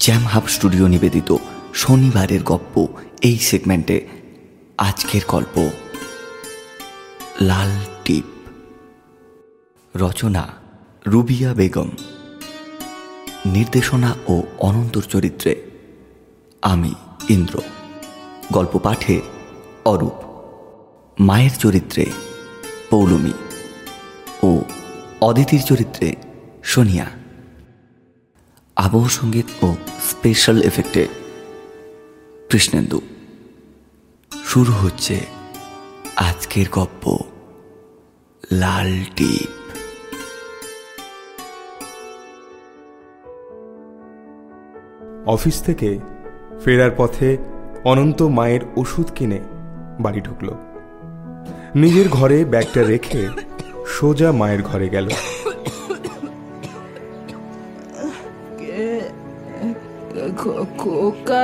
Jam hub studio নিবেদিত শনিবারের গপ্প এই সেগমেন্টে আজকের গল্প। লাল টিপ। রচনা রুবিয়া বেগম। নির্দেশনা ও অনন্তর চরিত্রে আমি, ইন্দ্র। গল্প পাঠে অরূপ। মায়ের চরিত্রে পৌলমী। ও অদিতির চরিত্রে সোনিয়া। আবহ সংগীত ও স্পেশাল এফেক্টে কৃষ্ণেন্দু। শুরু হচ্ছে আজকের গপ্প, লাল টিপ। অফিস থেকে ফেরার পথে অনন্ত মায়ের ওষুধ কিনে বাড়ি ঢুকল। নিজের ঘরে ব্যাগটা রেখে সোজা মায়ের ঘরে গেল। খোকা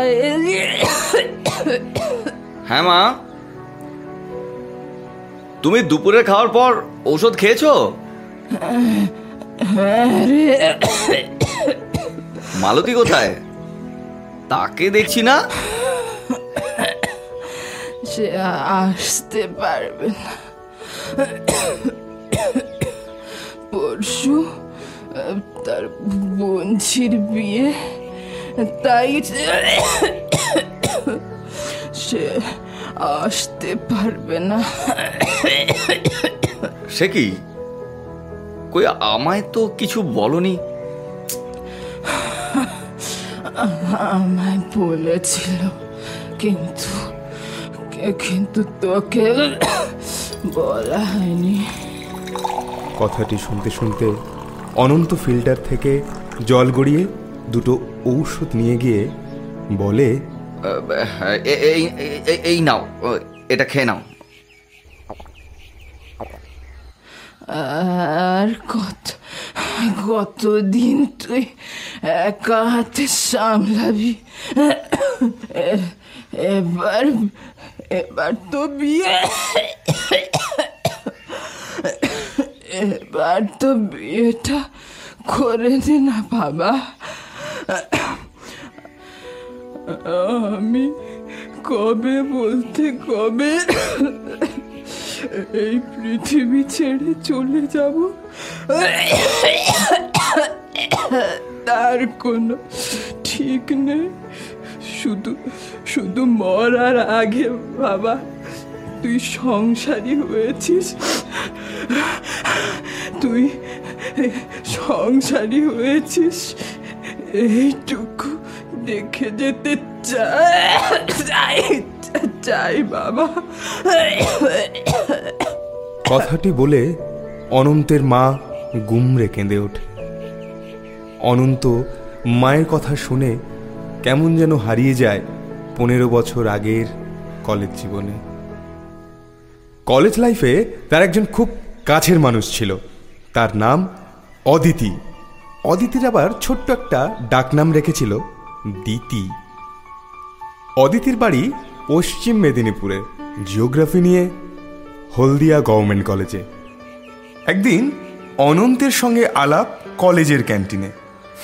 হ্যাঁ মা। তুমি দুপুরে খাওয়ার পর ঔষধ খেয়েছো? মালতী কোথায়? তাকে দেখছি না? সে আসতে পারবে না। পরশু তার বঞ্চির বিয়ে। তাই সে আসতে পারবে না। সে কি? কই আমায় তো কিছু বলনি। আমায় বলেছিল কিন্তু কিন্তু তোকে বলা হয়নি। কথাটি শুনতে শুনতে অনন্ত ফিল্টার থেকে জল গড়িয়ে দুটো ঔষধ নিয়ে গিয়ে বলে এই এই- নাও এটা খেয়ে নাও। আর কত কতদিন তুই একা হাতে সামলাবি? এবার এবার তো বিয়ে এবার তো বিয়েটা করে দে না বাবা। আমি কবে বলতে কবে এই পৃথিবী ছেড়ে চলে যাব? তার কোনো ঠিক নেই। শুধু শুধু মরার আগে বাবা, তুই সংসারী হয়েছিস। তুই সংসারী হয়েছিস। এইটুকু দেখে যেতে চাই। চাই বাবা। কথাটি বলে অনন্তের মা গুমরে কেঁদে ওঠে। অনন্ত মায়ের কথা শুনে কেমন যেন হারিয়ে যায় পনেরো বছর আগের কলেজ জীবনে। কলেজ লাইফে তার একজন খুব কাছের মানুষ ছিল। তার নাম অদিতি। অদিতির আবার ছোট্ট একটা ডাকনাম রেখেছিল, দিতি। অদিতির বাড়ি পশ্চিম মেদিনীপুরে, জিওগ্রাফি নিয়ে হলদিয়া গভর্নমেন্ট কলেজে। একদিন অনন্তের সঙ্গে আলাপ কলেজের ক্যান্টিনে।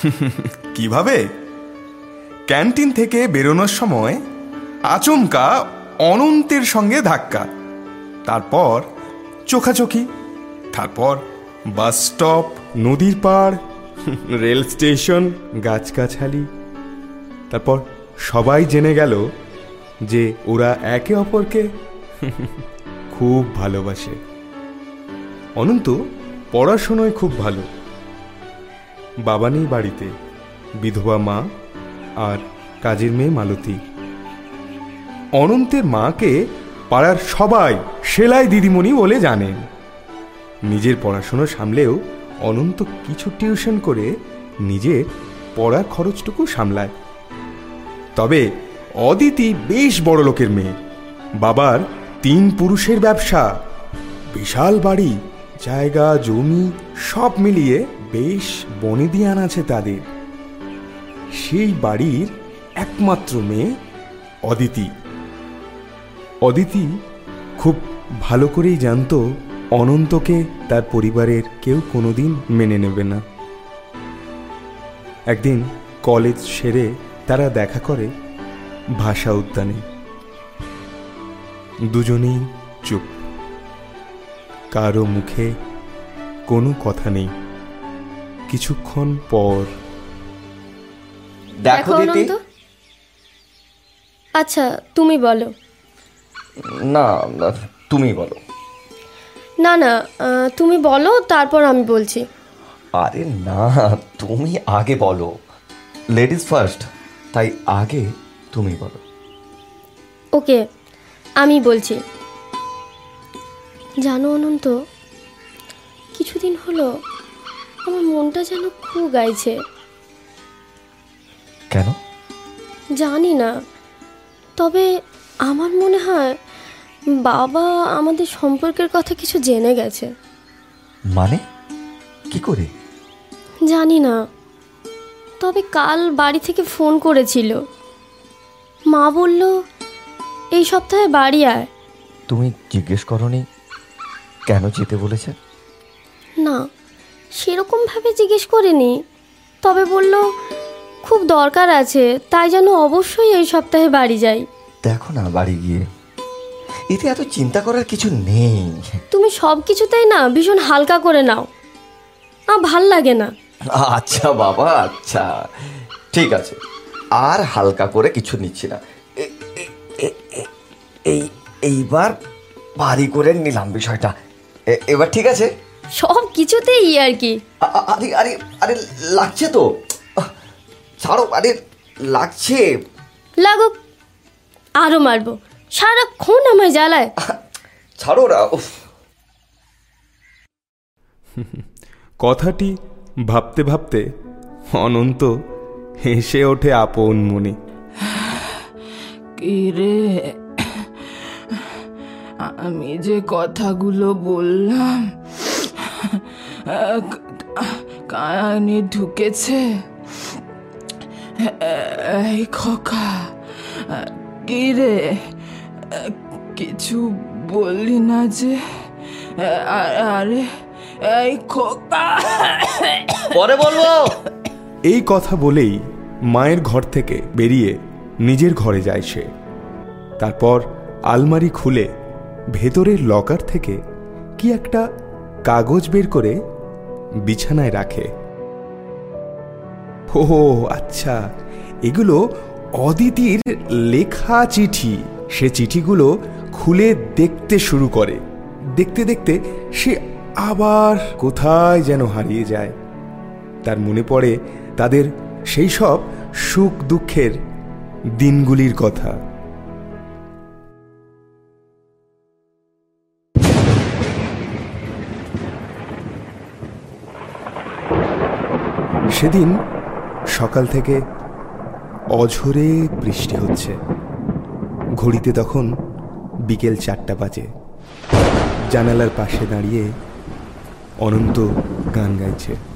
কীভাবে? ক্যান্টিন থেকে বেরোনোর সময় আচমকা অনন্তের সঙ্গে ধাক্কা। তারপর চোখাচোখি, তারপর বাস স্টপ, নদীর পাড় রেল স্টেশন, গাছগাছালি। তারপর সবাই জেনে গেল যে ওরা একে অপরকে খুব ভালোবাসে। অনন্ত পড়াশোনায় খুব ভালো। বাবা নেই বাড়িতে, বিধবা মা আর কাজের মেয়ে মালতী। অনন্তের মাকে পাড়ার সবাই সেলাই দিদিমণি বলে জানেন। নিজের পড়াশুনো সামলেও অনন্ত কিছু টিউশন করে নিজের পড়ার খরচটুকু সামলায়। তবে অদিতি বেশ বড় লোকের মেয়ে। বাবার তিন পুরুষের ব্যবসা, বিশাল বাড়ি, জায়গা, জমি সব মিলিয়ে বেশ বনেদিয়ান আছে তাদের। সেই বাড়ির একমাত্র মেয়ে অদিতি। অদিতি খুব ভালো করেই জানতো অনন্তকে তার পরিবারের কেউ কোনোদিন মেনে নেবে না। একদিন কলেজ সেরে তারা দেখা করে ভাষা উদ্যানে। দুজনেই চুপ। কারও মুখে কোনো কথা নেই। কিছুক্ষণ পর দেখো দিদি। অনন্ত। আচ্ছা তুমি বলো। না না, তুমি বলো। না না তুমি বলো তারপর আমি বলছি। আরে না তুমি আগে বলো। লেডিস ফার্স্ট তাই আগে তুমি বলো। ওকে আমি বলছি। জানো অনন্ত কিছুদিন হলো আমার মনটা যেন খুব গাইছে। কেন? জানি না তবে আমার মনে হয় বাবা আমাদের সম্পর্কের কথা কিছু জেনে গেছে। মানে? কি করে? জানি না। তবে কাল বাড়ি থেকে ফোন করেছিল। মা বলল এই সপ্তাহে বাড়ি আয়। তুমি জিজ্ঞেস করনি কেন যেতে বলেছে? না সেরকমভাবে জিজ্ঞেস করিনি। তবে বলল খুব দরকার আছে তাই যেন অবশ্যই এই সপ্তাহে বাড়ি যাই। দেখো না বাড়ি গিয়ে। এতে এত চিন্তা করার কিছু নেই। তুমি সব কিছুতেই না ভীষণ হালকা করে নাও। না ভালো লাগে না। আচ্ছা বাবা আচ্ছা। ঠিক আছে আর হালকা করে কিছু নিচ্ছি না। এই এইবার ভারী করে নিলাম বিষয়টা। এবার ঠিক আছে? সব কিছুতেই আর কি। আরে আরে আরে লাগছে তো। ছাড়ো আরে লাগছে। লাগুক আরও মারবো। সারাক্ষণ আমায় জ্বালায়। ছাড়ো না উফ। কথাটি ভাবতে ভাবতে অনন্ত হেসে ওঠে আপন মনে। কি রে? আমি যে কথাগুলো বললাম কানে ঢুকেছে। এই খোকা কি রে? কিছু বললি না যে আরে এই খোকা। পরে বলব। এই কথা বলেই মায়ের ঘর থেকে বেরিয়ে নিজের ঘরে যায় সে। তারপর আলমারি খুলে ভেতরের লকার থেকে কি একটা কাগজ বের করে বিছানায় রাখে। ও আচ্ছা এগুলো অদিতির লেখা চিঠি। সে চিঠিগুলো খুলে দেখতে শুরু করে। দেখতে দেখতে সে আবার কোথায় যেন হারিয়ে যায়। তার মনে পড়ে তাদের সেই সব সুখ দুঃখের দিনগুলির কথা। সেদিন সকাল থেকে অঝরে বৃষ্টি হচ্ছে। ঘড়িতে তখন বিকেল চারটা বাজে। জানালার পাশে দাঁড়িয়ে অনন্ত গান গাইছে।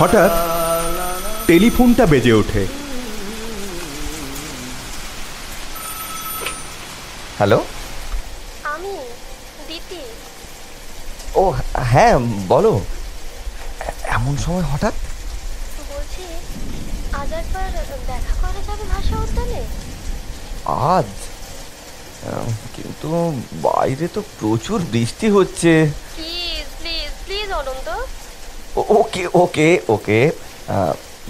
হঠাৎ টেলিফোনটা বেজে ওঠে। হ্যালো? আমি দিতি ও হ্যাঁ বলো। এমন সময় হঠাৎ? বলছি আজ একবার দেখা করা যাবে ভাষা উদ্যানে আজ? কিন্তু বাইরে তো প্রচুর বৃষ্টি হচ্ছে প্লিজ প্লিজ প্লিজ অনন্ত ও- ওকে ওকে ওকে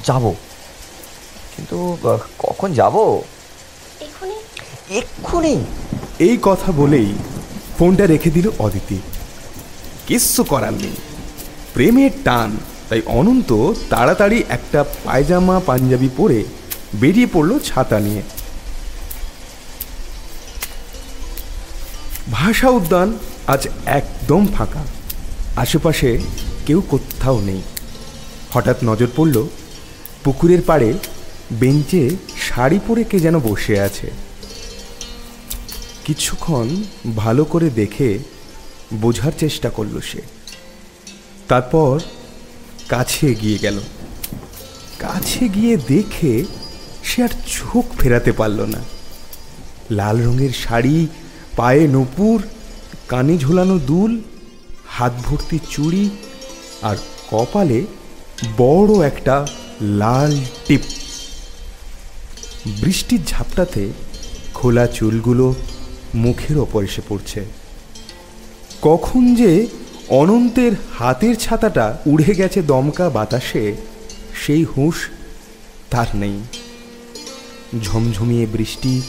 যাব। কিন্তু কখন যাব? এক্ষুনি। এই কথা বলেই ফোনটা রেখে দিল অদিতি। কিচ্ছু করার নেই। প্রেমের টান তাই অনন্ত তাড়াতাড়ি একটা পায়জামা পাঞ্জাবি পরে বেরিয়ে পড়ল ছাতা নিয়ে। ভাষা উদ্যান আজ একদম ফাঁকা। আশেপাশে কেউ কোথাও নেই। হঠাৎ নজর পড়ল, পুকুরের পাড়ে বেঞ্চে শাড়ি পরে কে যেন বসে আছে। কিছুক্ষণ ভালো করে দেখে বোঝার চেষ্টা করল সে। তারপর কাছে এগিয়ে গেল। কাছে গিয়ে দেখে সে আর চোখ ফেরাতে পারল না। লাল রঙের শাড়ি, পায়ে নপুর, কানে ঝোলানো দুল, হাত ভর্তি চুড়ি আর কপালে বড় একটা লাল টিপ। বৃষ্টির ঝাপটাতে খোলা চুলগুলো মুখের ওপর এসে পড়ছে। কখন যে অনন্তের হাতের ছাতাটা উড়ে গেছে দমকা বাতাসে, সেই হুঁশ তার নেই। ঝমঝমিয়ে বৃষ্টি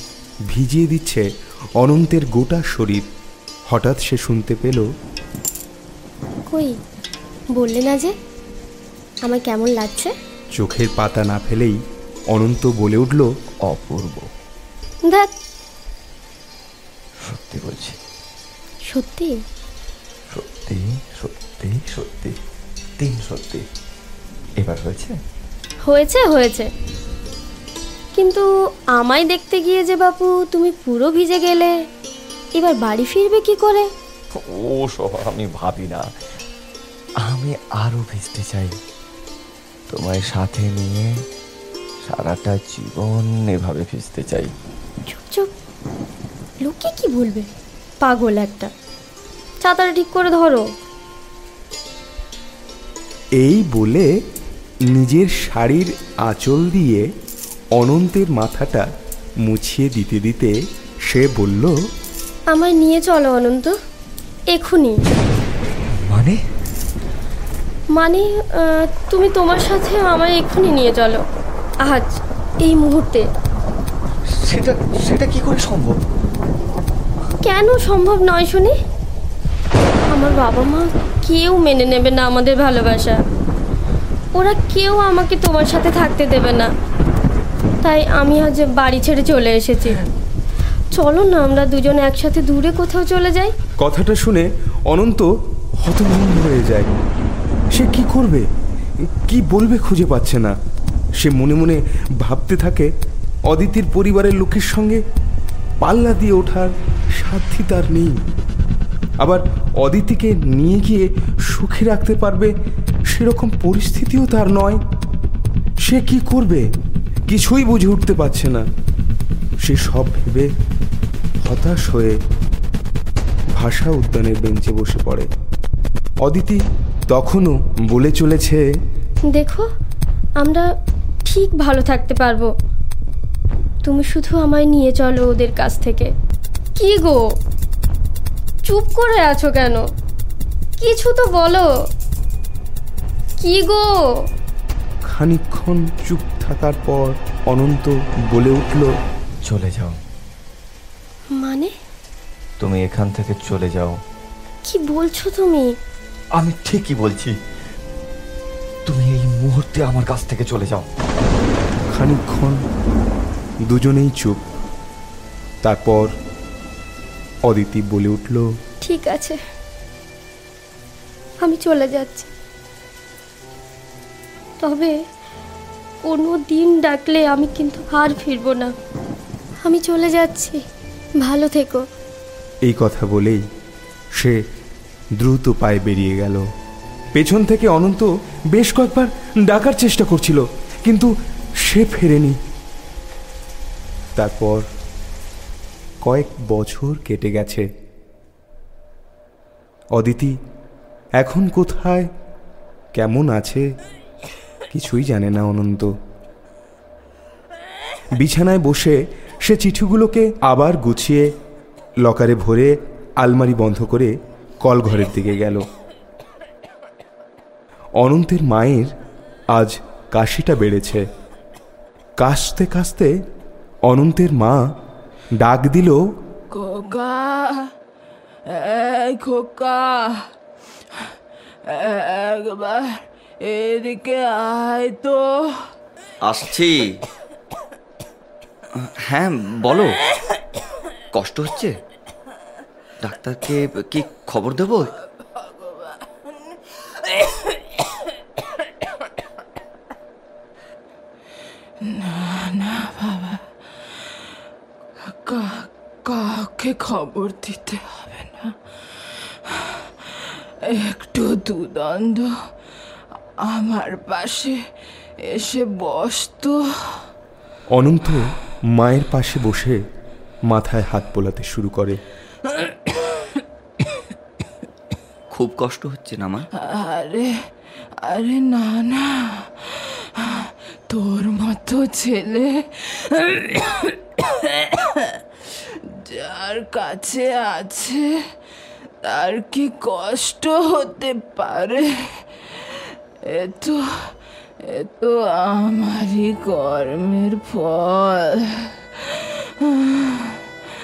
ভিজিয়ে দিচ্ছে অনন্তের গোটা শরীর। হঠাৎ সে শুনতে পেল, কই? বললে না যে আমার কেমন লাগছে? চোখের পাতা না ফেলেই অনন্ত বলে উঠল অপূর্ব। দেখ সত্যি বলছি। সত্যি? সত্যি সত্যি সত্যি তিন সত্যি। এবার হয়েছে? হয়েছে হয়েছে। কিন্তু আমায় দেখতে গিয়ে যে বাপু তুমি পুরো ভিজে গেলে এবার বাড়ি ফিরবে কি করে? ও সব আমি ভাবি না। আমি আরও ভিজতে চাই। তোমায় সাথে নিয়ে সারাটা জীবন এভাবে ভিজতে চাই। চুপ চুপ। লোকে কি বলবে? পাগল একটা। ছাতাটা ঠিক করে ধরো। এই বলে নিজের শাড়ির আঁচল দিয়ে অনন্তের মাথাটা মুছিয়ে দিতে দিতে সে বলল আমায় নিয়ে চলো অনন্ত। এখুনি। মানে? মানে তুমি তোমার সাথে আমায় এক্ষুনি নিয়ে চলো। আজ এই মুহূর্তে। সেটা সেটা কি করে সম্ভব? কেন সম্ভব নয় শুনি? আমার বাবা মা কেউ মেনে নেবে না আমাদের ভালোবাসা। ওরা কেউ আমাকে তোমার সাথে থাকতে দেবে না। তাই আমি আজ বাড়ি ছেড়ে চলে এসেছি। চলো না আমরা দুজন একসাথে দূরে কোথাও চলে যাই। কথাটা শুনে অনন্ত হতভম্ব হয়ে যায়। সে কি করবে? কি বলবে খুঁজে পাচ্ছে না। সে মনে মনে ভাবতে থাকে, অদিতির পরিবারের লোকের সঙ্গে পাল্লা দিয়ে ওঠার সাধ্যি তার নেই। আবার অদিতিকে নিয়ে গিয়ে সুখে রাখতে পারবে সেরকম পরিস্থিতিও তার নয়। সে কি করবে? কিছুই বুঝে উঠতে পারছে না। সে সব ভেবে হতাশ হয়ে ভাষা উদ্যানের বেঞ্চে বসে পড়ে। অদিতি তখনও বলে চলেছে দেখো আমরা ঠিক ভালো থাকতে পারব। তুমি শুধু আমায় নিয়ে চলো ওদের কাছ থেকে। কি গো? চুপ করে আছো কেন? কিছু তো বলো। কি গো? খানিক্ষণ চুপ থাকার পর অনন্ত বলে উঠল চলে যাও। মানে? তুমি এখান থেকে চলে যাও। কি বলছো তুমি? আমি ঠিকই বলছি। তুমি এই মুহূর্তে আমার কাছ থেকে চলে যাও। খানিক্ষণ দুজনেই চুপ। তারপর অদিতি বলে উঠল ঠিক আছে। আমি চলে যাচ্ছি। তবে কোনো দিন ডাকলে আমি কিন্তু আর ফিরবো না। আমি চলে যাচ্ছি। ভালো থেকো। এই কথা বলেই সে দ্রুত পায়ে বেরিয়ে গেল। পেছন থেকে অনন্ত বেশ কয়েকবার ডাকার চেষ্টা করছিল, কিন্তু সে ফেরেনি। তারপর কয়েক বছর কেটে গেছে। অদিতি, এখন কোথায়? কেমন আছে? কিছুই জানে না অনন্ত। বিছানায় বসে সে চিঠিগুলোকে আবার গুছিয়ে, লকারে ভরে আলমারি বন্ধ করে কল ঘরের দিকে গেল। অনন্তের মায়ের আজ কাশিটা বেড়েছে। কাশতে কাশতে অনন্তের মা ডাক দিল খোকা খোকা একবার এদিকে আয় তো। আসছি। হ্যাঁ বলো। কষ্ট হচ্ছে? ডাক্তারকে কি খবর দেবো? কা- কাউকে খবর দিতে হবে না। একটু দুদণ্ড আমার পাশে এসে বসতো। অনন্ত মায়ের পাশে বসে মাথায় হাত বোলাতে শুরু করে। খুব কষ্ট হচ্ছে না মা? আরে আরে না না। তোর মতো ছেলে যার কাছে আছে তার কি কষ্ট হতে পারে? এ তো এ তো আমারই কর্মের ফল।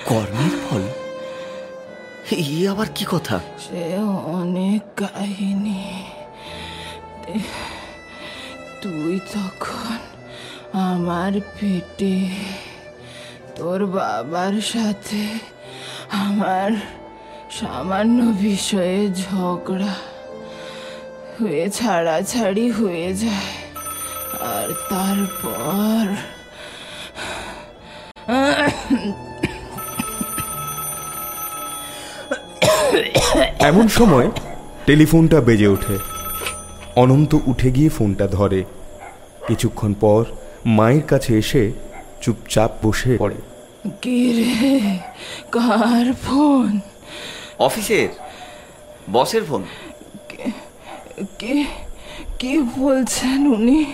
কর্মের ফল আবার কি কথা? সে অনেক কাহিনী। তুই তখন আমার পেটে, তোর বাবার সাথে আমার সামান্য বিষয়ে ঝগড়া হয়ে, ছাড়াছাড়ি হয়ে যায়। আর তারপর এমন সময় টেলিফোনটা বেজে ওঠে। অনন্ত উঠে গিয়ে ফোনটা ধরে। কিছুক্ষণ পর মায়ের কাছে এসে চুপচাপ বসে পড়ে। কি রে? কার ফোন? অফিসের। বসের ফোন। কি কি বলছেন উনি?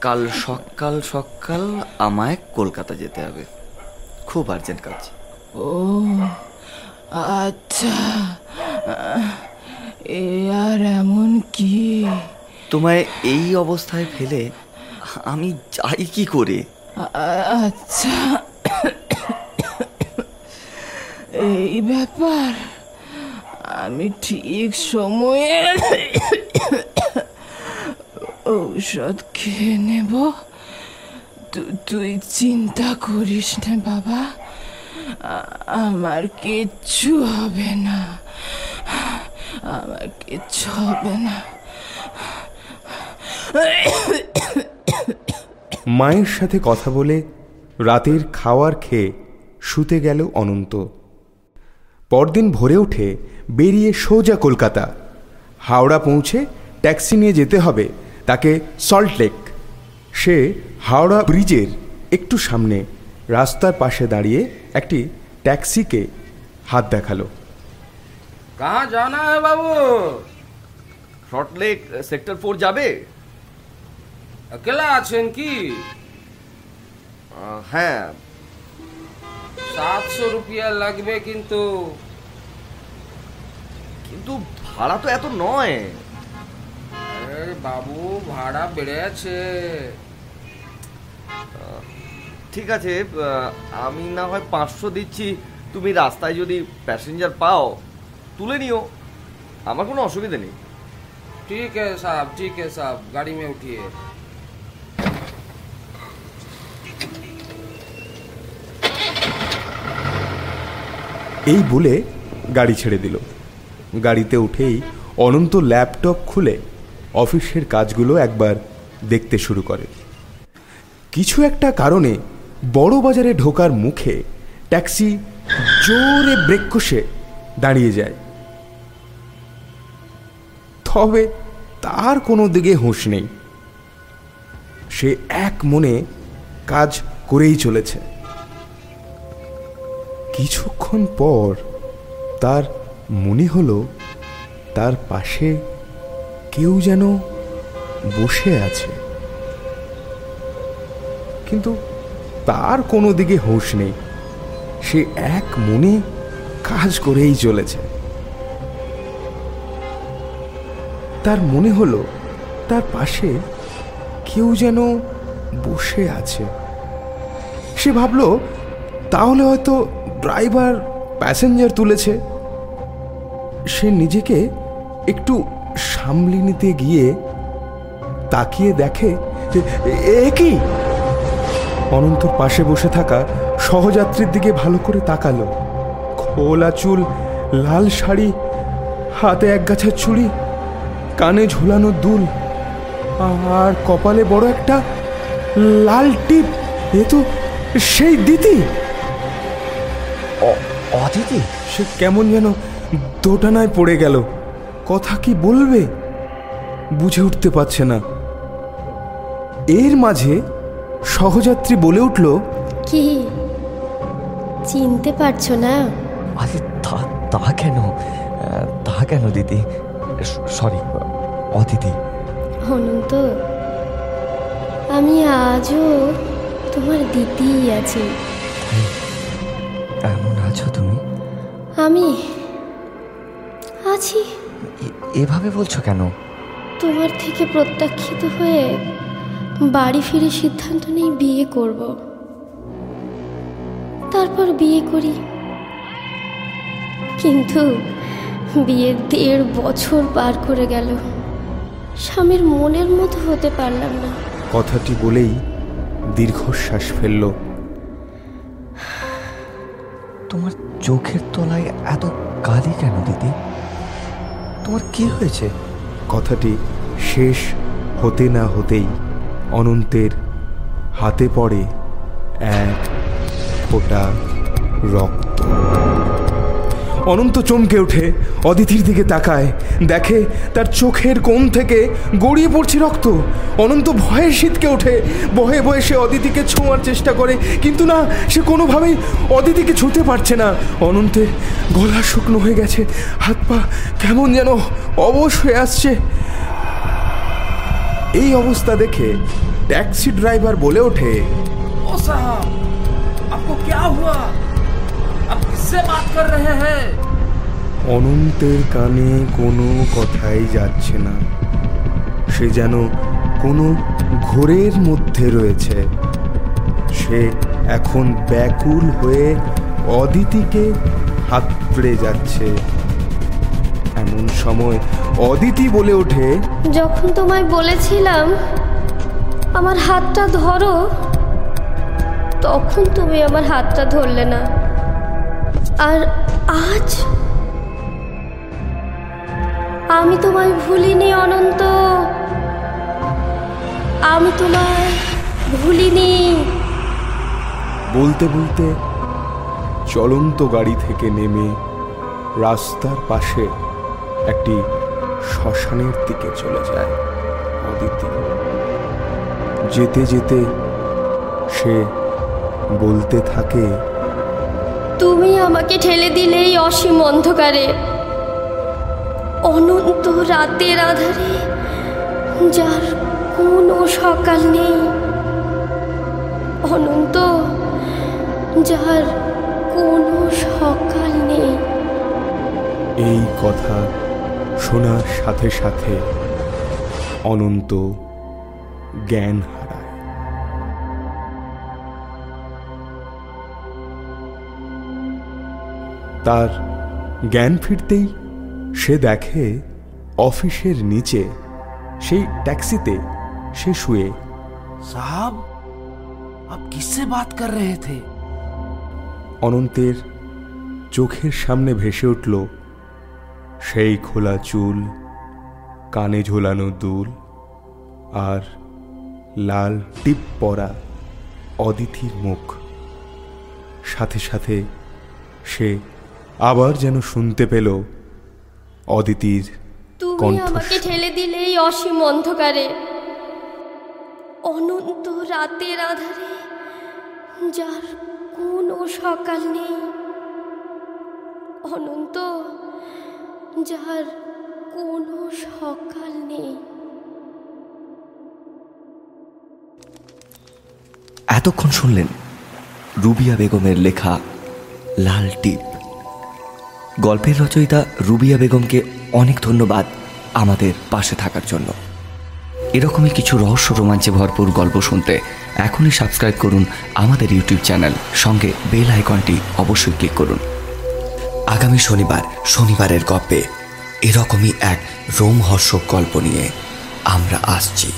কাল সকাল সকাল আমায় কলকাতা যেতে হবে। খুব আর্জেন্ট কাজ। ও আচ্ছা। এ আর এমন কি? তোমায় এই অবস্থায় ফেলে আমি যাই কি করে? আচ্ছা। এই ব্যাপার আমি ঠিক সময়ে ঔষধ খেয়ে নেব। তুই চিন্তা করিস না বাবা। আমার কিচ্ছু হবে না। আমার কিচ্ছু হবে না। মায়ের সাথে কথা বলে রাতের খাওয়ার খেয়ে শুতে গেল অনন্ত। পরদিন ভোরে উঠে বেরিয়ে সোজা কলকাতা। হাওড়া পৌঁছে ট্যাক্সি নিয়ে যেতে হবে তাকে সল্টলেক সে হাওড়া ব্রিজের একটু সামনে রাস্তার পাশে দাঁড়িয়ে একটি ট্যাক্সিকে হাত দেখাল। कहाँ जाना है बाबू শর্টলেক সেক্টর ফোর যাবে अकेला আছেন কি আহ, হ্যাঁ সাতশো রুপিয়া লাগবে কিন্তু কিন্তু ভাড়া তো এত নয় আরে বাবু ভাড়া বেড়েছে ঠিক আছে আহ, আমি না হয় পাঁচশো দিচ্ছি তুমি রাস্তায় যদি প্যাসেঞ্জার পাও তুলে নিও। আমার কোনো অসুবিধা নেই। ঠিক আছে সাহেব ঠিক আছে সাহেব গাড়ি মে উঠিয়ে। এই বলে গাড়ি ছেড়ে দিল। গাড়িতে উঠেই অনন্ত ল্যাপটপ খুলে অফিসের কাজগুলো একবার দেখতে শুরু করে। কিছু একটা কারণে বড় বাজারে ঢোকার মুখে ট্যাক্সি জোরে ব্রেক কষে দাঁড়িয়ে যায়। তবে তার কোনো দিকে হুঁশ নেই। সে এক মনে কাজ করেই চলেছে। কিছুক্ষণ পর তার মনে হলো, তার পাশে কেউ যেন বসে আছে। কিন্তু তার কোনো দিকে হুঁশ নেই। সে এক মনে কাজ করেই চলেছে। তার মনে হলো তার পাশে কেউ যেন বসে আছে। সে ভাবলো, তাহলে হয়তো ড্রাইভার প্যাসেঞ্জার তুলেছে। সে নিজেকে একটু সামলে নিতে গিয়ে তাকিয়ে দেখে এ- কি? অনন্তর পাশে বসে থাকা সহযাত্রীর দিকে ভালো করে তাকালো। খোলা চুল, লাল শাড়ি, হাতে এক গাছা চুড়ি কানে ঝোলানো দুল। আর কপালে বড় একটা লাল টিপ। এ তো সেই দিতি। অদিতি? সে কেমন যেন দোটানায় পড়ে গেল। কথা কি বলবে? বুঝে উঠতে পারছে না। এর মাঝে সহযাত্রী বলে উঠল কি? চিনতে পারছ না? আরে তা তা কেন? তা কেন দিদি? সরি অদিতি অনন্ত আমি আজও তোমার দিদিই আছি। এমন আছো তুমি? আমি আছি। এভাবে বলছো কেন? তোমার থেকে প্রত্যাখ্যিত হয়ে বাড়ি ফিরে সিদ্ধান্ত নেই বিয়ে করব। তারপর বিয়ে করি। কিন্তু বিয়ের দেড় বছর পার করে গেল। স্বামীর মনের মতো হতে পারলাম না। কথাটি বলেই দীর্ঘশ্বাস ফেলল। তোমার চোখের তলায় এত কালি কেন দিদি? তোমার কি হয়েছে? কথাটি শেষ হতে না হতেই অনন্তের হাতে পড়ে এক ফোঁটা রক্ত। অনন্ত চমকে ওঠে অদিতির দিকে তাকায় দেখে তার চোখের কোণ থেকে গড়িয়ে পড়ছে রক্ত অনন্ত ভয়ে শীতকে ওঠে বহে বয়ে সে অদিতিকে ছোঁয়ার চেষ্টা করে কিন্তু না সে কোনোভাবেই অদিতিকে ছুঁতে পারছে না অনন্তের গলা শুকনো হয়ে গেছে হাত পা কেমন যেন অবশ হয়ে আসছে এই অবস্থা দেখে ট্যাক্সি ড্রাইভার বলে ওঠে ओ साहब आपको क्या हुआ आप किससे बात कर रहे हैं অনন্তের কানে কোনো কথাই যাচ্ছে না সে যেন কোনো ঘোরের মধ্যে রয়েছে সে এখন ব্যাকুল হয়ে অদিতিকে হাত পড়ে যাচ্ছে এমন সময় অদিতি বলে ওঠে যখন তোমায় বলেছিলাম আমার হাতটা ধরো তখন তুমি আমার হাতটা ধরলে না আর আজ? আমি তোমায় ভুলিনি অনন্ত। আমি তোমায় ভুলিনি। বলতে বলতে চলন্ত গাড়ি থেকে নেমে রাস্তার পাশে একটি শ্মশানের দিকে চলে যায় অদিতি। যেতে যেতে সে বলতে থাকে তুমি আমাকে ঠেলে দিলে এই অসীম অন্ধকারে। অনন্ত রাতের আধারে যার কোনো সকাল নেই। অনন্ত যার কোনো সকাল নেই। এই কথা শোনার সাথে সাথে অনন্ত জ্ঞান তার জ্ঞান ফিরতেই সে দেখে অফিসের নিচে সেই ট্যাক্সিতে সে শুয়ে। সাহাব আপ কিসে বাত কর রহে থে? অনন্তের চোখের সামনে ভেসে উঠল সেই খোলা চুল কানে ঝোলানো দুল আর লাল টিপ পরা অদিতির মুখ। সাথে সাথে সে আবার যেন শুনতে পেল অদিতির তুমি আমাকে ঠেলে দিলে এই অসীম অন্ধকারে। অনন্ত রাতের আধারে যার কোনো সকাল নেই। অনন্ত যার কোনো সকাল নেই। এতক্ষণ শুনলেন রুবিয়া বেগমের লেখা লাল টিপ। গল্পের রচয়িতা রুবিয়া বেগমকে অনেক ধন্যবাদ আমাদের পাশে থাকার জন্য। এরকমই কিছু রহস্য রোমাঞ্চে ভরপুর গল্প শুনতে এখনই সাবস্ক্রাইব করুন আমাদের ইউটিউব চ্যানেল। সঙ্গে বেল আইকনটি অবশ্যই ক্লিক করুন। আগামী শনিবার, শনিবারের গল্পে এরকমই এক রোমহর্ষক গল্প নিয়ে আমরা আসছি।